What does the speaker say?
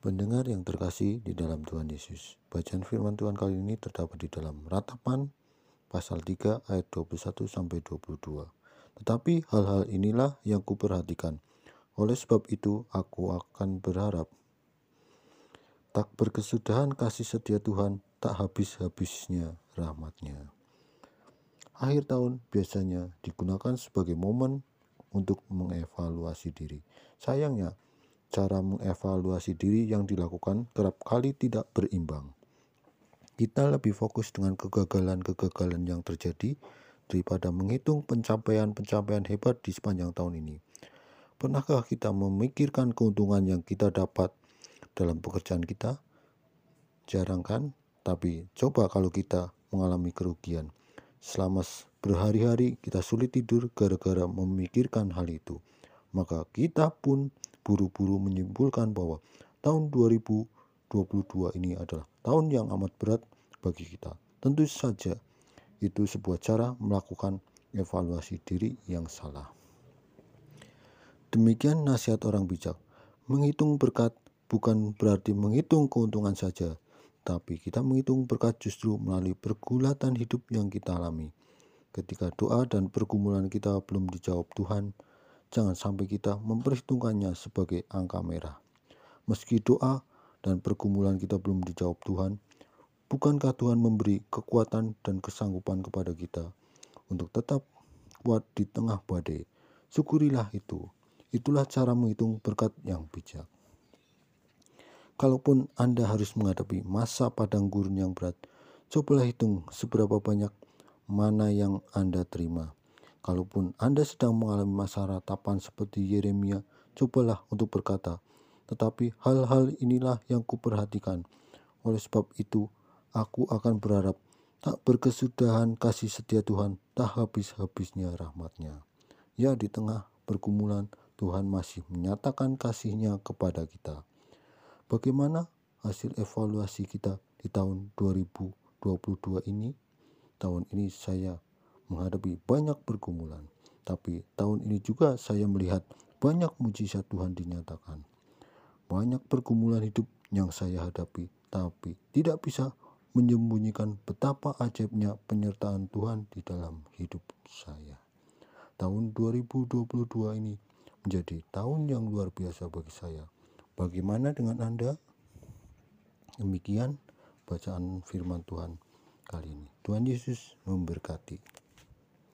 Pendengar yang terkasih di dalam Tuhan Yesus, bacaan firman Tuhan kali ini terdapat di dalam Ratapan pasal 3 ayat 21 sampai 22. Tetapi hal-hal inilah yang kuperhatikan. Oleh sebab itu aku akan berharap tak berkesudahan kasih setia Tuhan, tak habis-habisnya rahmatnya. Akhir tahun biasanya digunakan sebagai momen untuk mengevaluasi diri. Sayangnya, cara mengevaluasi diri yang dilakukan kerap kali tidak berimbang. Kita lebih fokus dengan kegagalan-kegagalan yang terjadi daripada menghitung pencapaian-pencapaian hebat di sepanjang tahun ini. Pernahkah kita memikirkan keuntungan yang kita dapat dalam pekerjaan kita? Jarang kan? Tapi coba kalau kita mengalami kerugian. Selama berhari-hari kita sulit tidur gara-gara memikirkan hal itu. Maka kita pun buru-buru menyimpulkan bahwa tahun 2022 ini adalah tahun yang amat berat bagi kita. Tentu saja itu sebuah cara melakukan evaluasi diri yang salah. Demikian nasihat orang bijak. Menghitung berkat bukan berarti menghitung keuntungan saja, tapi kita menghitung berkat justru melalui pergulatan hidup yang kita alami. Ketika doa dan pergumulan kita belum dijawab Tuhan, jangan sampai kita memperhitungkannya sebagai angka merah. Meski doa dan pergumulan kita belum dijawab Tuhan, bukankah Tuhan memberi kekuatan dan kesanggupan kepada kita untuk tetap kuat di tengah badai? Syukurilah itu. Itulah cara menghitung berkat yang bijak. Kalaupun Anda harus menghadapi masa padang gurun yang berat, cobalah hitung seberapa banyak mana yang Anda terima. Kalaupun Anda sedang mengalami masa ratapan seperti Yeremia, cobalah untuk berkata, tetapi hal-hal inilah yang kuperhatikan. Oleh sebab itu, aku akan berharap tak berkesudahan kasih setia Tuhan, tak habis-habisnya rahmatnya. Ya, di tengah pergumulan, Tuhan masih menyatakan kasihnya kepada kita. Bagaimana hasil evaluasi kita di tahun 2022 ini? Tahun ini saya menghadapi banyak pergumulan. Tapi tahun ini juga saya melihat banyak mujizat Tuhan dinyatakan. Banyak pergumulan hidup yang saya hadapi, tapi tidak bisa menyembunyikan betapa ajaibnya penyertaan Tuhan di dalam hidup saya. Tahun 2022 ini menjadi tahun yang luar biasa bagi saya. Bagaimana dengan Anda? Demikian bacaan firman Tuhan kali ini. Tuhan Yesus memberkati.